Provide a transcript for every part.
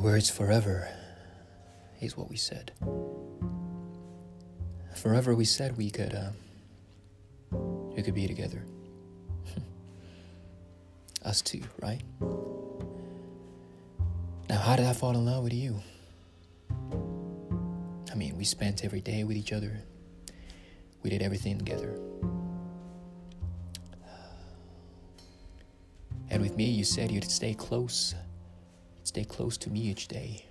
words forever is what we said. Forever we said we could uh, we could be together. Us two, right? Now how did I fall in love with you? I mean, we spent every day with each other. We did everything together. And with me, you said you'd stay close. Stay close to me each day.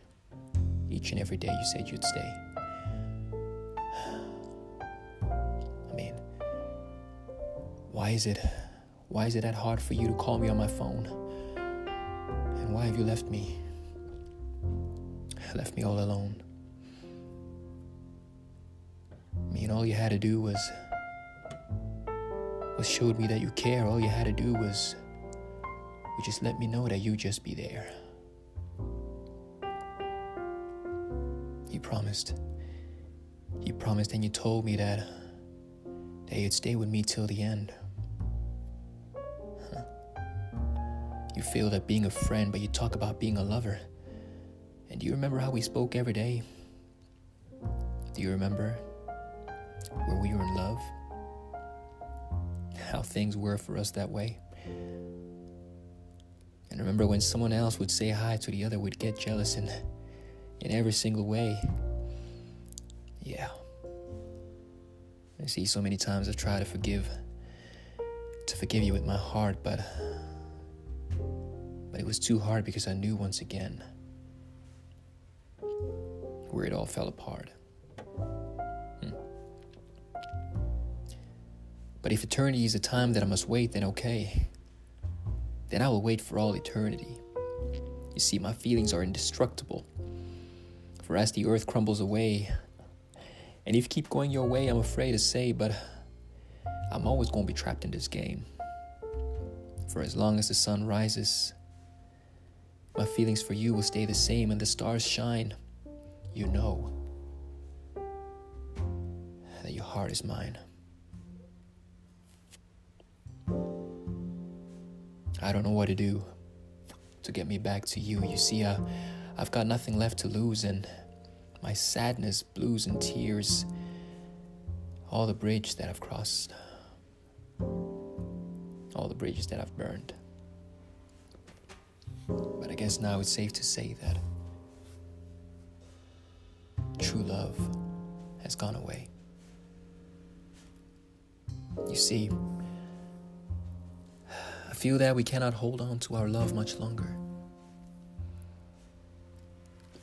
Each and every day, you said you'd stay. I mean, why is it why is it that hard for you to call me on my phone? And why have you left me? Left me all alone. I mean, all you had to do was was showed me that you care. All you had to do was you just let me know that you just be there. You promised. You promised and you told me that that you'd stay with me till the end. Huh. You feel that being a friend, but you talk about being a lover. And do you remember how we spoke every day? Do you remember where we were in love? How things were for us that way? And remember when someone else would say hi to the other, we'd get jealous in, in every single way. Yeah. I see so many times I've tried to forgive, to forgive you with my heart, but, but it was too hard because I knew once again where it all fell apart. Hmm. But if eternity is a time that I must wait, then okay then I will wait for all eternity. You see, my feelings are indestructible. For as the earth crumbles away, and if you keep going your way, I'm afraid to say, but I'm always going to be trapped in this game. For as long as the sun rises, my feelings for you will stay the same and the stars shine. You know that your heart is mine. I don't know what to do to get me back to you. You see, uh, I've got nothing left to lose, and my sadness, blues, and tears, all the bridge that I've crossed, all the bridges that I've burned. But I guess now it's safe to say that true love has gone away. You see, I feel that we cannot hold on to our love much longer.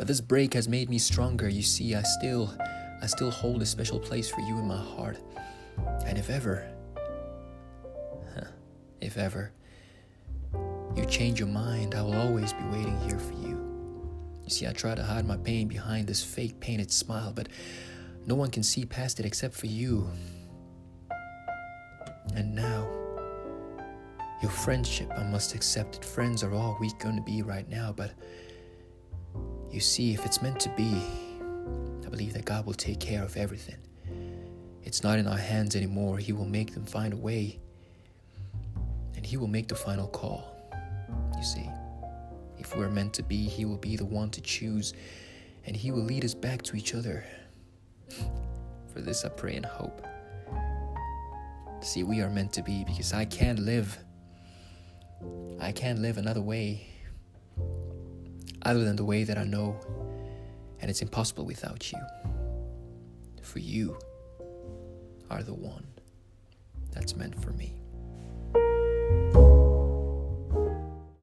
But this break has made me stronger. You see, I still I still hold a special place for you in my heart. And if ever if ever you change your mind, I will always be waiting here for you. You see, I try to hide my pain behind this fake painted smile, but no one can see past it except for you. And now your friendship, I must accept it. Friends are all we're going to be right now, but you see, if it's meant to be, I believe that God will take care of everything. It's not in our hands anymore. He will make them find a way, and He will make the final call. You see, if we're meant to be, He will be the one to choose, and He will lead us back to each other. For this I pray and hope. See, we are meant to be because I can't live I can't live another way other than the way that I know, and it's impossible without you. For you are the one that's meant for me.